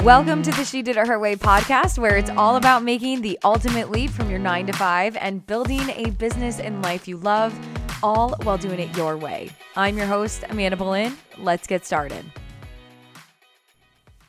Welcome to the She Did It Her Way podcast, where it's all about making the ultimate leap from your nine to five and building a business and life you love, all while doing it your way. I'm your host, Amanda Boleyn. Let's get started.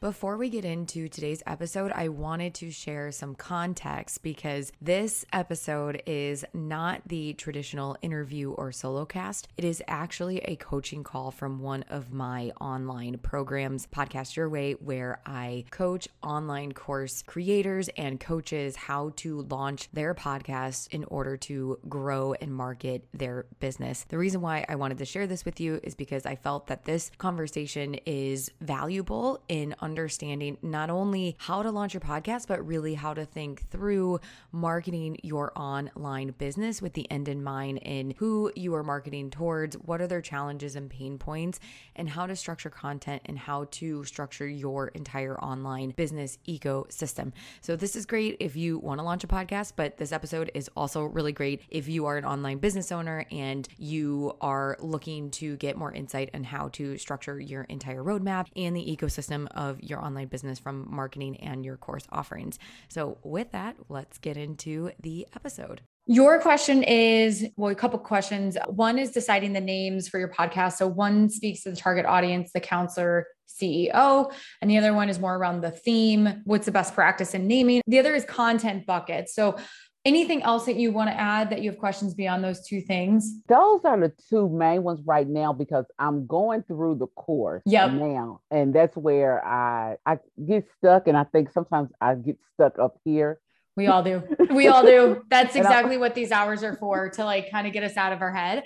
Before we get into today's episode, I wanted to share some context because this episode is not the traditional interview or solo cast. It is actually a coaching call from one of my online programs, Podcast Your Way, where I coach online course creators and coaches how to launch their podcast in order to grow and market their business. The reason why I wanted to share this with you is because I felt that this conversation is valuable in understanding not only how to launch your podcast, but really how to think through marketing your online business with the end in mind in who you are marketing towards, what are their challenges and pain points, and how to structure content and how to structure your entire online business ecosystem. So, this is great if you want to launch a podcast, but this episode is also really great if you are an online business owner and you are looking to get more insight on how to structure your entire roadmap and the ecosystem of your online business from marketing and your course offerings. So, with that, let's get into the episode. Your question is well, a couple questions. One is deciding the names for your podcast. So, one speaks to the target audience, the counselor, CEO, and the other one is more around the theme. What's the best practice in naming? The other is content buckets. So, anything else that you want to add that you have questions beyond those two things? Those are the two main ones right now because I'm going through the course Yep. now. And that's where I I get stuck and I think sometimes I get stuck up here. We all do. We all do. That's exactly what these hours are for to like kind of get us out of our head.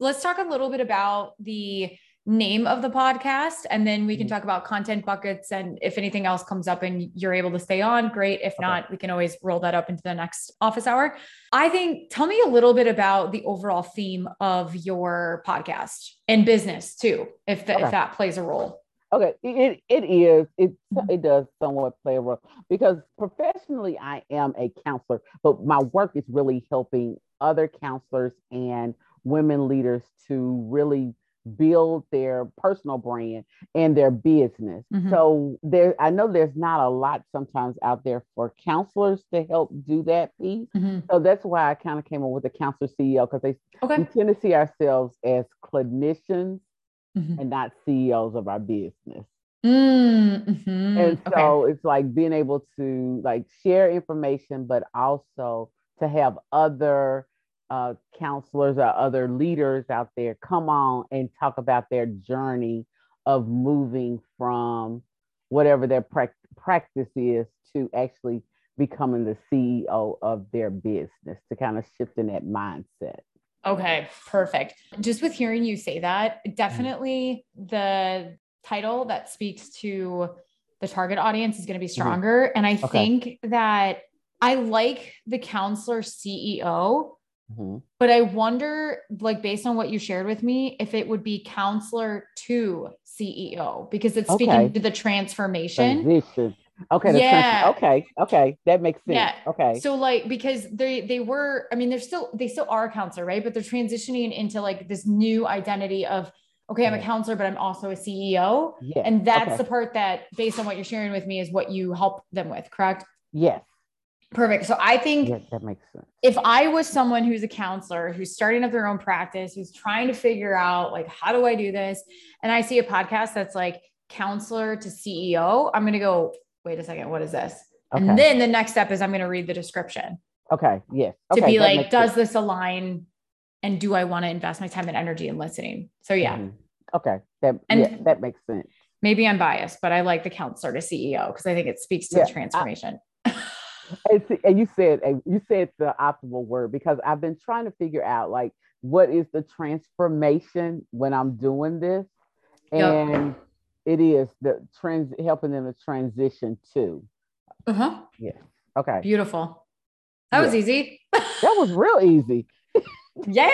Let's talk a little bit about the name of the podcast and then we can Mhm. talk about content buckets and if anything else comes up and you're able to stay on great if Okay. not we can always roll that up into the next office hour i think tell me a little bit about the overall theme of your podcast and business too if, the, Okay. if that plays a role Okay, it it is it Mhm. it does somewhat play a role because professionally I am a counselor, but my work is really helping other counselors and women leaders to really build their personal brand and their business. Mhm. So there I know there's not a lot sometimes out there for counselors to help do that piece. So that's why I kind of came up with the counselor CEO because they we tend to see ourselves as clinicians Mhm. and not CEOs of our business. Mm, mhm. And Okay. so it's like being able to like share information, but also to have other uh, counselors or other leaders out there come on and talk about their journey of moving from whatever their prac- practice is to actually becoming the CEO of their business to kind of shift in that mindset. Okay, perfect. Just with hearing you say that, Mm-hmm. definitely the title that speaks to the target audience is going to be Mhm. stronger. And I Okay. think that I like the counselor CEO, Mhm. but I wonder, like, based on what you shared with me, if it would be counselor to CEO because it's speaking Okay. to the transformation. Transition. Okay. the trans- Yeah. okay. Okay. That makes sense. Yeah. Okay. So like because they they were I mean they're still they still are a counselor right but they're transitioning into like this new identity of okay I'm a counselor but I'm also a CEO yeah. and that's okay. the part that based on what you're sharing with me is what you help them with correct yes. Perfect so I think Yeah, that makes sense. if I was someone who's a counselor who's starting up their own practice who's trying to figure out like how do I do this and I see a podcast that's like counselor to CEO I'm going to go wait a second what is this Okay. and then the next step is I'm going to read the description okay. Yes. to Okay, be like, does sense. this align? And do I want to invest my time and energy in listening? So yeah, Mhm. Okay. That And- yeah, that makes sense. maybe I'm biased, but I like the counselor to CEO because I think it speaks to Yeah, the transformation. And, see- and you said you said the optimal word because I've been trying to figure out like what is the transformation when I'm doing this, Yep. and it is the trans helping them to transition to. uh-huh. Yeah. Okay. Beautiful. That was easy. That was real easy. Yeah.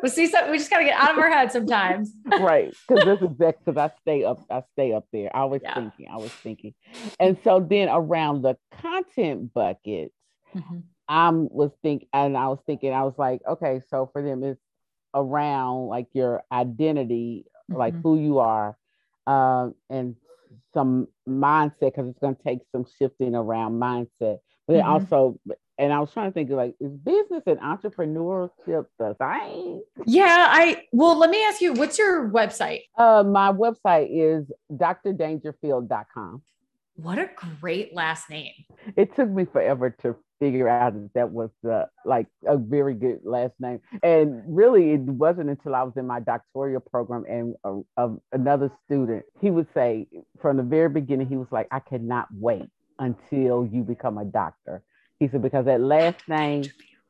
But see, so we just got to get out of our head sometimes. right because this is because i stay up i stay up there i was Yeah. thinking i was thinking and so then around the content buckets Mhm. i was thinking and i was thinking i was like okay so for them it's around like your identity like Mhm. who you are um and some mindset because it's going to take some shifting around mindset. But Mhm. also, and I was trying to think of like, is business and entrepreneurship the same? Yeah, I well, let me ask you, what's your website? Uh, my website is drdangerfield.com. What a great last name. It took me forever to figure out that that was uh, like a very good last name. And really, it wasn't until I was in my doctoral program and uh, uh, another student, he would say from the very beginning, he was like, I cannot wait until you become a doctor. He said, because that last name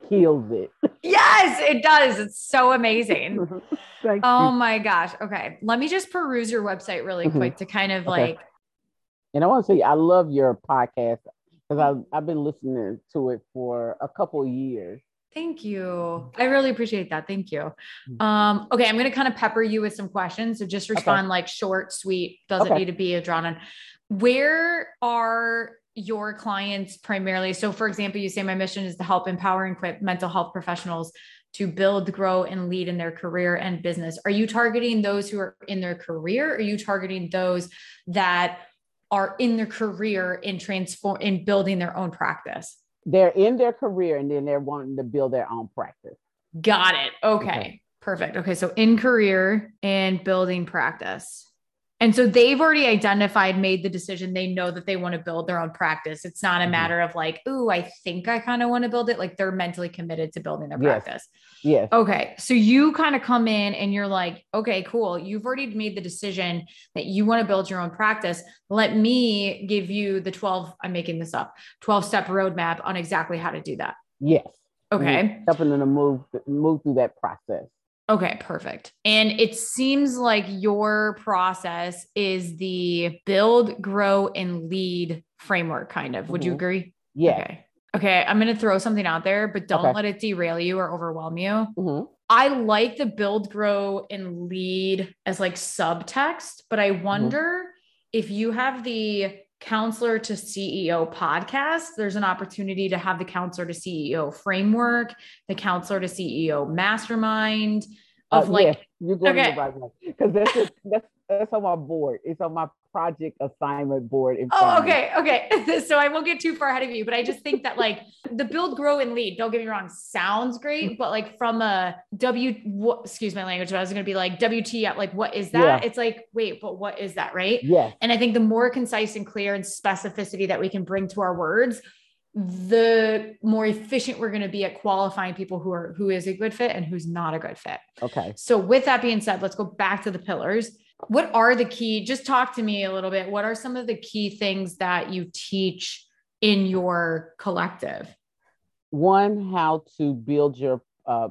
kills it. Yes, it does. It's so amazing. Oh you. my gosh. Okay. Let me just peruse your website really Mhm. quick to kind of Okay. like, And I want to say, I love your podcast because I've, I've been listening to it for a couple of years. thank you. I really appreciate that. Thank you. Mhm. Um, okay, I'm gonna kind of pepper you with some questions. So just respond like short, sweet, doesn't Okay. need to be a drawn on. Where are your clients primarily? So, for example, you say my mission is to help empower and equip mental health professionals to build, grow, and lead in their career and business. Are you targeting those who are in their career? Or are you targeting those that are in their career in transform in building their own practice? They're in their career and then they're wanting to build their own practice. Got it. Okay. Okay. Perfect. Okay. So in career and building practice. And so they've already identified, made the decision. They know that they want to build their own practice. It's not a Mhm. matter of like, ooh, I think I kind of want to build it. Like they're mentally committed to building their Yes. practice. Yes. Okay. So you kind of come in and you're like, okay, cool. You've already made the decision that you want to build your own practice. Let me give you the 12, I'm making this up, 12 step roadmap on exactly how to do that. Yes. Okay. Helping them to move move through that process. Okay, perfect. And it seems like your process is the build, grow, and lead framework, kind of. Would you Mhm. agree? Yes. Okay. Okay. I'm going to throw something out there, but don't Okay. let it derail you or overwhelm you. Mhm. I like the build, grow, and lead as like subtext, but I wonder if you have the counselor to CEO podcast, there's an opportunity to have the counselor to CEO framework, the counselor to CEO mastermind of Uh, like, yes, you're going okay. to the right way because that's, just- that's that's on my board. It's on my project assignment board. in Oh, front of me. okay. Okay. so I won't get too far ahead of you, but I just think that like the build, grow, and lead, don't get me wrong, sounds great, but like from a W, what, excuse my language, but I was going to be like WTF, like, what is that? Yeah. It's like, wait, but what is that? Right. Yeah. And I think the more concise and clear and specificity that we can bring to our words, the more efficient we're going to be at qualifying people who are who is a good fit and who's not a good fit. Okay. So with that being said, let's go back to the pillars. What are the key? Just talk to me a little bit. What are some of the key things that you teach in your collective? One, how to build your uh,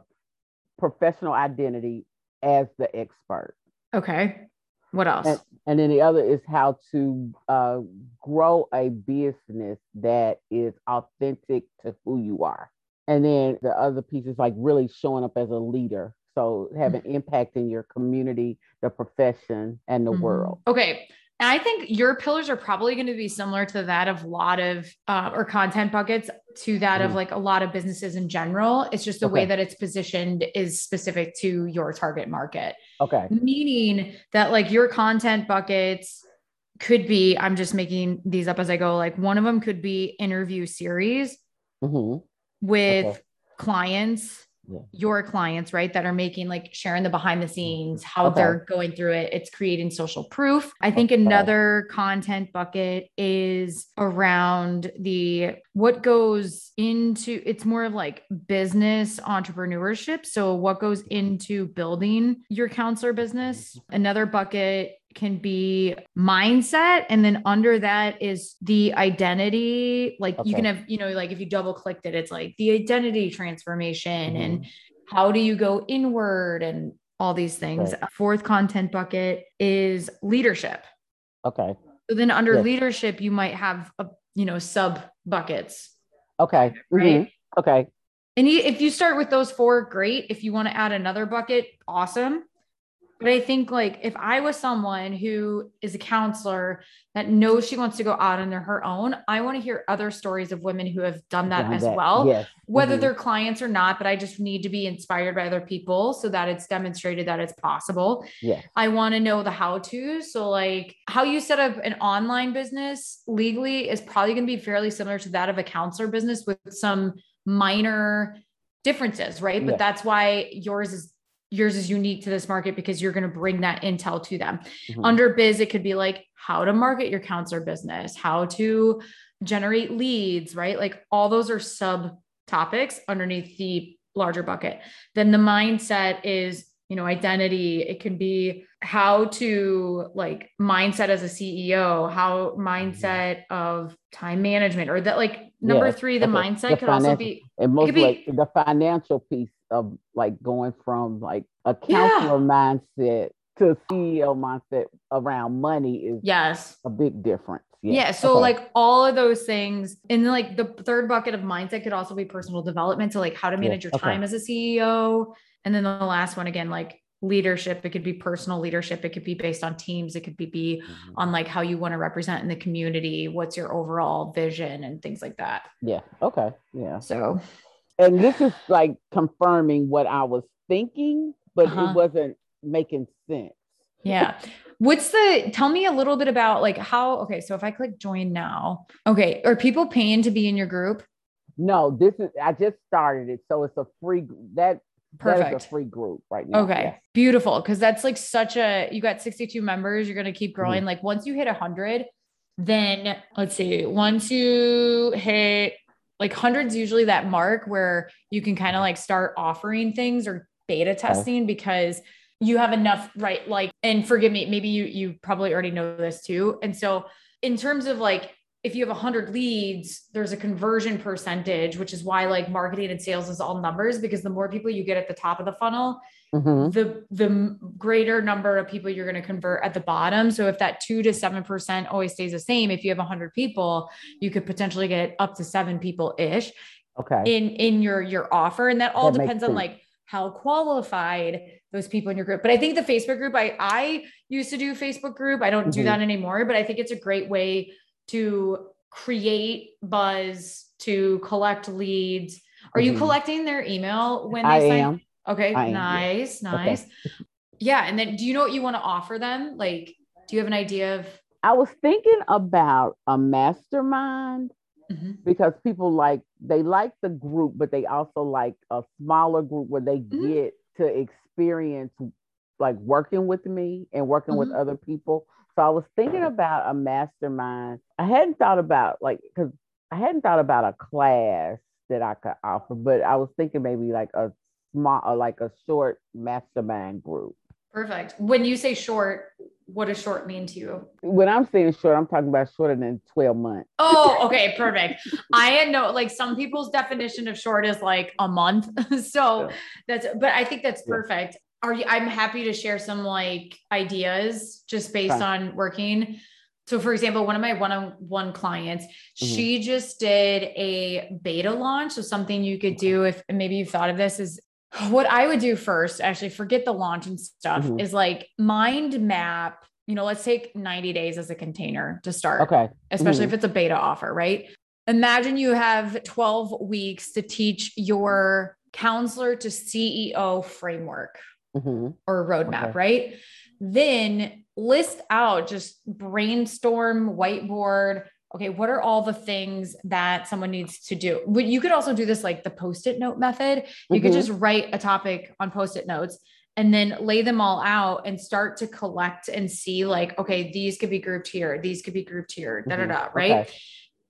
professional identity as the expert. Okay. What else? And, and then the other is how to uh, grow a business that is authentic to who you are. And then the other piece is like really showing up as a leader. So have an impact in your community, the profession, and the Mhm. world. Okay. And I think your pillars are probably going to be similar to that of a lot of, uh, or content buckets to that of Mhm. like a lot of businesses in general. It's just the way that it's positioned is specific to your target market. Okay. meaning that like your content buckets could be i'm just making these up as i go like one of them could be interview series hmm with Okay. clients Yeah. your clients right that are making like sharing the behind the mm-hmm. scenes how Okay. they're going through it it's creating social proof i think Okay. another content bucket is around the what goes into it's more of like business entrepreneurship so what goes into building your counselor business mm-hmm. another bucket can be mindset and then under that is the identity like you can have you know like if you double clicked it it's like the identity transformation and Mm-hmm. how do you go inward and all these things Right. Fourth content bucket is leadership Okay. so then under Yes. leadership you might have a you know sub buckets Okay. right Mhm. Okay. and if you start with those four great if you want to add another bucket awesome But I think like if I was someone who is a counselor that knows she wants to go out on their, her own, I want to hear other stories of women who have done that Done as that. well, Yes. whether Mhm. they're clients or not. But I just need to be inspired by other people so that it's demonstrated that it's possible. Yes. I want to know the how to. So, like how you set up an online business legally is probably going to be fairly similar to that of a counselor business with some minor differences, right? Yeah. But that's why yours is yours is unique to this market because you're going to bring that intel to them. Mhm. Under biz, it could be like how to market your counselor business, how to generate leads, right? Like all those are sub topics underneath the larger bucket. Then the mindset is, you know, identity. It can be how to like mindset as a CEO, how mindset of time management, or that like number Yes, three, the okay. mindset The could also be and most could be- like the financial piece of like going from like a counselor mindset to CEO mindset around money is yes. a big difference. Yeah. So Okay. like all of those things. And like the third bucket of mindset could also be personal development. So like how to manage your okay. time as a CEO. And then the last one again, like leadership. It could be personal leadership. It could be based on teams. It could be, be Mhm. on like how you want to represent in the community. What's your overall vision and things like that. yeah. Okay. Yeah. So And this is like confirming what I was thinking, but Uh-huh. it wasn't making sense. yeah. What's the tell me a little bit about like how okay, so if I click join now, okay, are people paying to be in your group? No, this is I just started it, so it's a free that that Perfect. is a free group right now. Okay, yes. beautiful. Because that's like such a you got 62 members, you're gonna keep growing. Like once you hit 100, then let's see, once you hit like hundreds, usually that mark where you can kind of like start offering things or beta uh-huh. testing because you have enough, right? Like, and forgive me, maybe you you probably already know this too. And so, in terms of like if you have 100 leads, there's a conversion percentage, which is why like marketing and sales is all numbers because the more people you get at the top of the funnel, Mhm. the the greater number of people you're going to convert at the bottom. So if that 2 to 7% always stays the same, if you have 100 people, you could potentially get up to 7 people ish Okay. in in your your offer and that all That depends on like how qualified those people in your group. But I think the Facebook group I I used to do Facebook group. I don't do Mhm. that anymore, but I think it's a great way to create buzz, to collect leads. Are you Mhm. collecting their email when they I sign? am. Okay, nice, nice. Yeah, and then do you know what you want to offer them? Like, do you have an idea of? I was thinking about a mastermind Mhm. because people like they like the group, but they also like a smaller group where they Mhm. get to experience like working with me and working with Mhm. other people. So I was thinking about a mastermind. I hadn't thought about like because I hadn't thought about a class that I could offer, but I was thinking maybe like a small, like a short mastermind group. Perfect. When you say short, what does short mean to you? When I'm saying short, I'm talking about shorter than 12 months. Oh, okay, perfect. I had no like some people's definition of short is like a month. so Yeah. that's but I think that's Yeah. perfect. Are you I'm happy to share some like ideas just based Okay. on working. So for example, one of my one-on-one clients, Mm-hmm. she just did a beta launch. So something you could do if maybe you've thought of this is what I would do first, actually forget the launch and stuff, Mhm. is like mind map. You know, let's take 90 days as a container to start Okay. especially Mhm. if it's a beta offer, right? Imagine you have 12 weeks to teach your counselor to CEO framework hmm or roadmap, Okay. right? Then list out, just brainstorm, whiteboard. Okay, what are all the things that someone needs to do? But you could also do this like the post it note method. You could Mhm. just write a topic on post it notes and then lay them all out and start to collect and see like, okay, these could be grouped here, these could be grouped here, da da Mhm. da, right? Okay.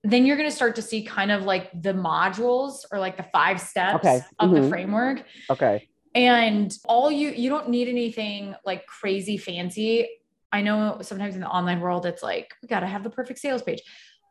Then you're going to start to see kind of like the modules or like the five steps Okay. of the Mhm. framework Okay. and all you you don't need anything like crazy fancy i know sometimes in the online world it's like we got to have the perfect sales page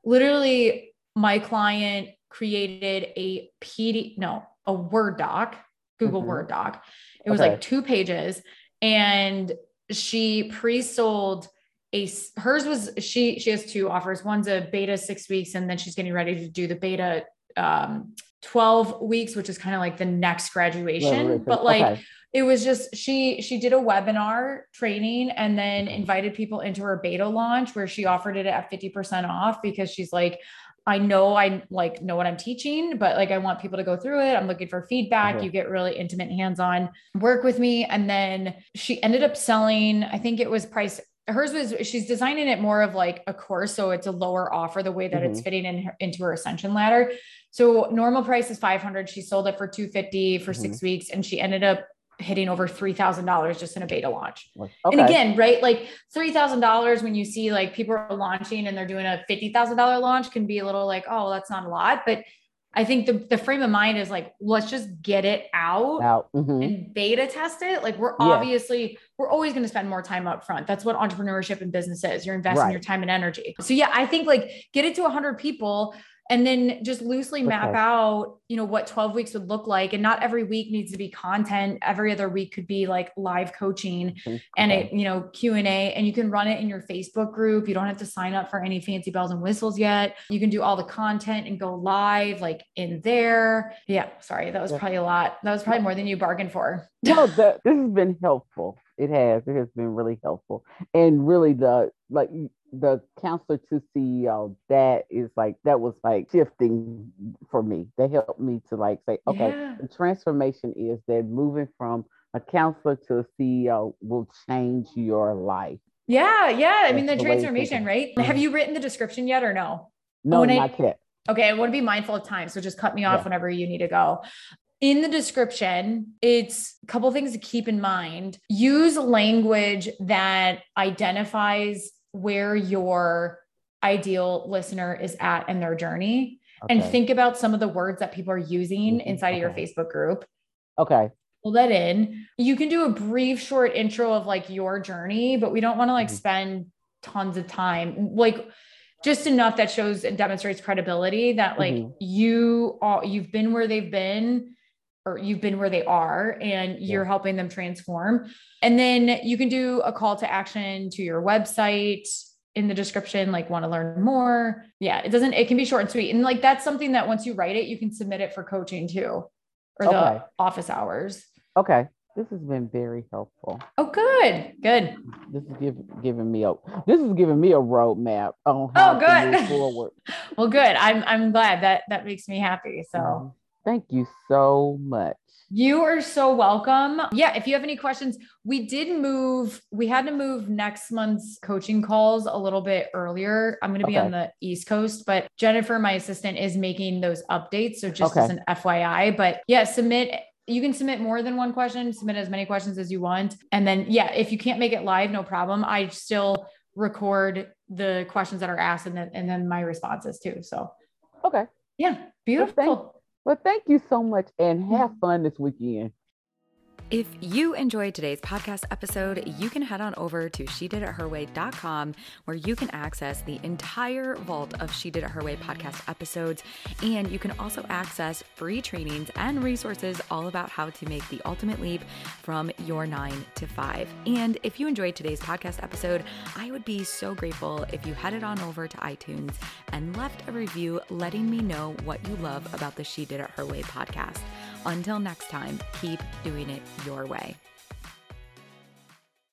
literally my client created a pd no a word doc google Mhm. word doc it was Okay. like two pages and she pre-sold a hers was she she has two offers one's a beta six weeks and then she's getting ready to do the beta um 12 weeks which is kind of like the next graduation Revelation. but like Okay. It was just she she did a webinar training and then mm-hmm. invited people into her beta launch where she offered it at 50% off because she's like I know I like know what I'm teaching, but like I want people to go through it. I'm looking for feedback. Mhm. You get really intimate hands-on work with me. And then she ended up selling, I think it was priced hers was she's designing it more of like a course so it's a lower offer the way that it's mm-hmm. fitting in her, into her ascension ladder so normal price is 500 she sold it for 250 for mm-hmm. six weeks and she ended up hitting over $3000 just in a beta launch Okay. and again, right? Like three thousand dollars when you see like people are launching and they're doing a fifty thousand dollar launch can be a little like, oh, that's not a lot. But I think the the frame of mind is like, let's just get it out out. Mhm. and beta test it. Like we're Yeah. obviously we're always going to spend more time up front. That's what entrepreneurship and business is. You're investing Right. your time and energy. So yeah, I think like get it to hundred people and then just loosely map Okay. out, you know, what 12 weeks would look like. And not every week needs to be content. Every other week could be like live coaching mm-hmm. and it you know q&a and you can run it in your facebook group you don't have to sign up for any fancy bells and whistles yet you can do all the content and go live like in there yeah sorry that was Yeah. probably a lot that was probably more than you bargained for no, the, this has been helpful. It has. It has been really helpful, and really the like the counselor to CEO. That is like that was like shifting for me. That helped me to like say, okay, Yeah. the transformation is that moving from a counselor to a CEO will change your life. yeah yeah i mean the the way to think transformation right Mhm. have you written the description yet or no No, I- not yet. Okay, I want to be mindful of time. So just cut me off Yeah. whenever you need to go. In the description, it's a couple things to keep in mind. Use language that identifies where your ideal listener is at in their journey and think about some of the words that people are using Mhm. inside of your Facebook group. Okay. Pull that in. You can do a brief, short intro of like your journey, but we don't want to like Mhm. spend tons of time. Like just enough that shows and demonstrates credibility that like Mhm. you are you've been where they've been or you've been where they are and you're helping them transform. And then you can do a call to action to your website in the description, like want to learn more. Yeah, it doesn't, it can be short and sweet. And like that's something that once you write it, you can submit it for coaching too, or the Okay. office hours. Okay. This has been very helpful. Oh, good, good. This is giving giving me a this is giving me a roadmap on Oh, how to good. move forward. Well, good. I'm I'm glad that that makes me happy. So. Mhm. Thank you so much. You are so welcome. Yeah, if you have any questions, we did move, we had to move next month's coaching calls a little bit earlier. I'm going to be Okay. on the East Coast, but Jennifer, my assistant, is making those updates. So just as an FYI, but yeah, submit. You can submit more than one question, submit as many questions as you want. And then, yeah, if you can't make it live, no problem. I still record the questions that are asked and then, and then my responses too. So, Okay. yeah, beautiful. Well, thank you so much and have mm-hmm. fun this weekend. If you enjoyed today's podcast episode, you can head on over to she did it her way.com where you can access the entire vault of She Did It Her Way podcast episodes. And you can also access free trainings and resources all about how to make the ultimate leap from your nine to five. And if you enjoyed today's podcast episode, I would be so grateful if you headed on over to iTunes and left a review letting me know what you love about the She Did It Her Way podcast. Until next time, keep doing it your way.